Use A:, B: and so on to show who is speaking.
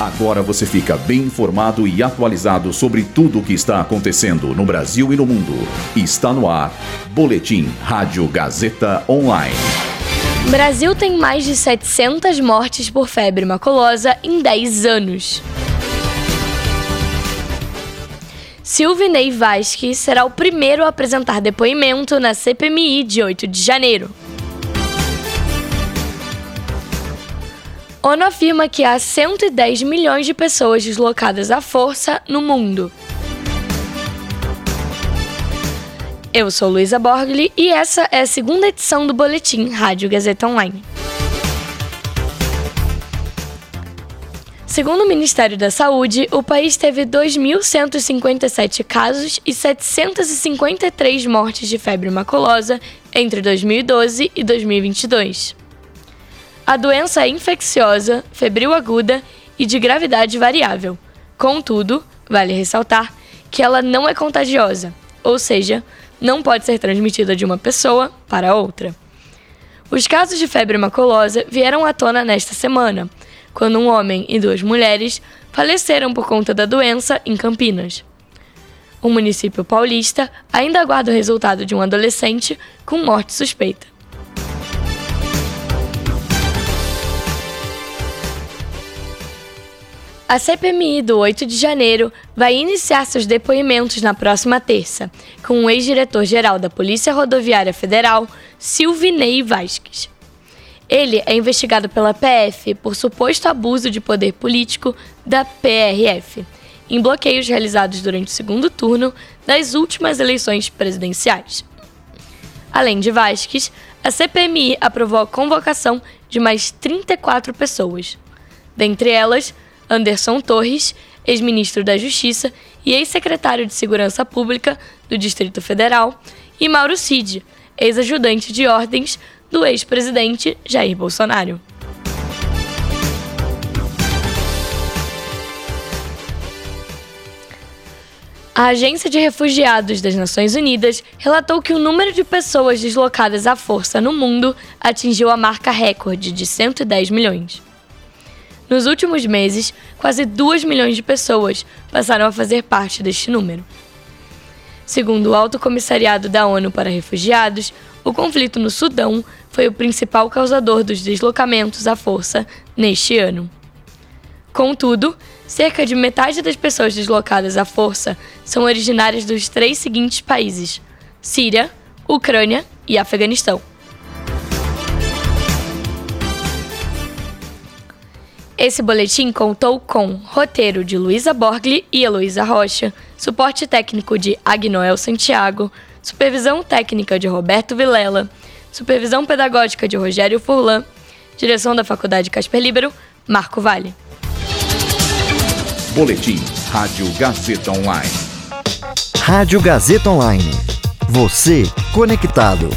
A: Agora você fica bem informado e atualizado sobre tudo o que está acontecendo no Brasil e no mundo. Está no ar. Boletim Rádio Gazeta Online.
B: Brasil tem mais de 700 mortes por febre maculosa em 10 anos. Silvinei Vasque será o primeiro a apresentar depoimento na CPMI de 8 de janeiro. ONU afirma que há 110 milhões de pessoas deslocadas à força no mundo. Eu sou Luísa Borgli e essa é a segunda edição do Boletim Rádio Gazeta Online. Segundo o Ministério da Saúde, o país teve 2.157 casos e 753 mortes de febre maculosa entre 2012 e 2022. A doença é infecciosa, febril aguda e de gravidade variável. Contudo, vale ressaltar que ela não é contagiosa, ou seja, não pode ser transmitida de uma pessoa para outra. Os casos de febre maculosa vieram à tona nesta semana, quando um homem e duas mulheres faleceram por conta da doença em Campinas. O município paulista ainda aguarda o resultado de um adolescente com morte suspeita. A CPMI do 8 de janeiro vai iniciar seus depoimentos na próxima terça, com o ex-diretor-geral da Polícia Rodoviária Federal, Silvinei Vasques. Ele é investigado pela PF por suposto abuso de poder político da PRF, em bloqueios realizados durante o segundo turno das últimas eleições presidenciais. Além de Vasques, a CPMI aprovou a convocação de mais 34 pessoas. Dentre elas, Anderson Torres, ex-ministro da Justiça e ex-secretário de Segurança Pública do Distrito Federal, e Mauro Cid, ex-ajudante de ordens do ex-presidente Jair Bolsonaro. A Agência de Refugiados das Nações Unidas relatou que o número de pessoas deslocadas à força no mundo atingiu a marca recorde de 110 milhões. Nos últimos meses, quase 2 milhões de pessoas passaram a fazer parte deste número. Segundo o Alto Comissariado da ONU para Refugiados, o conflito no Sudão foi o principal causador dos deslocamentos à força neste ano. Contudo, cerca de metade das pessoas deslocadas à força são originárias dos três seguintes países: Síria, Ucrânia e Afeganistão. Esse boletim contou com roteiro de Luísa Borgli e Heloísa Rocha, suporte técnico de Agnoel Santiago, supervisão técnica de Roberto Vilela, supervisão pedagógica de Rogério Furlan, direção da Faculdade Casper Libero, Marco Vale.
A: Boletim Rádio Gazeta Online.
C: Rádio Gazeta Online. Você conectado.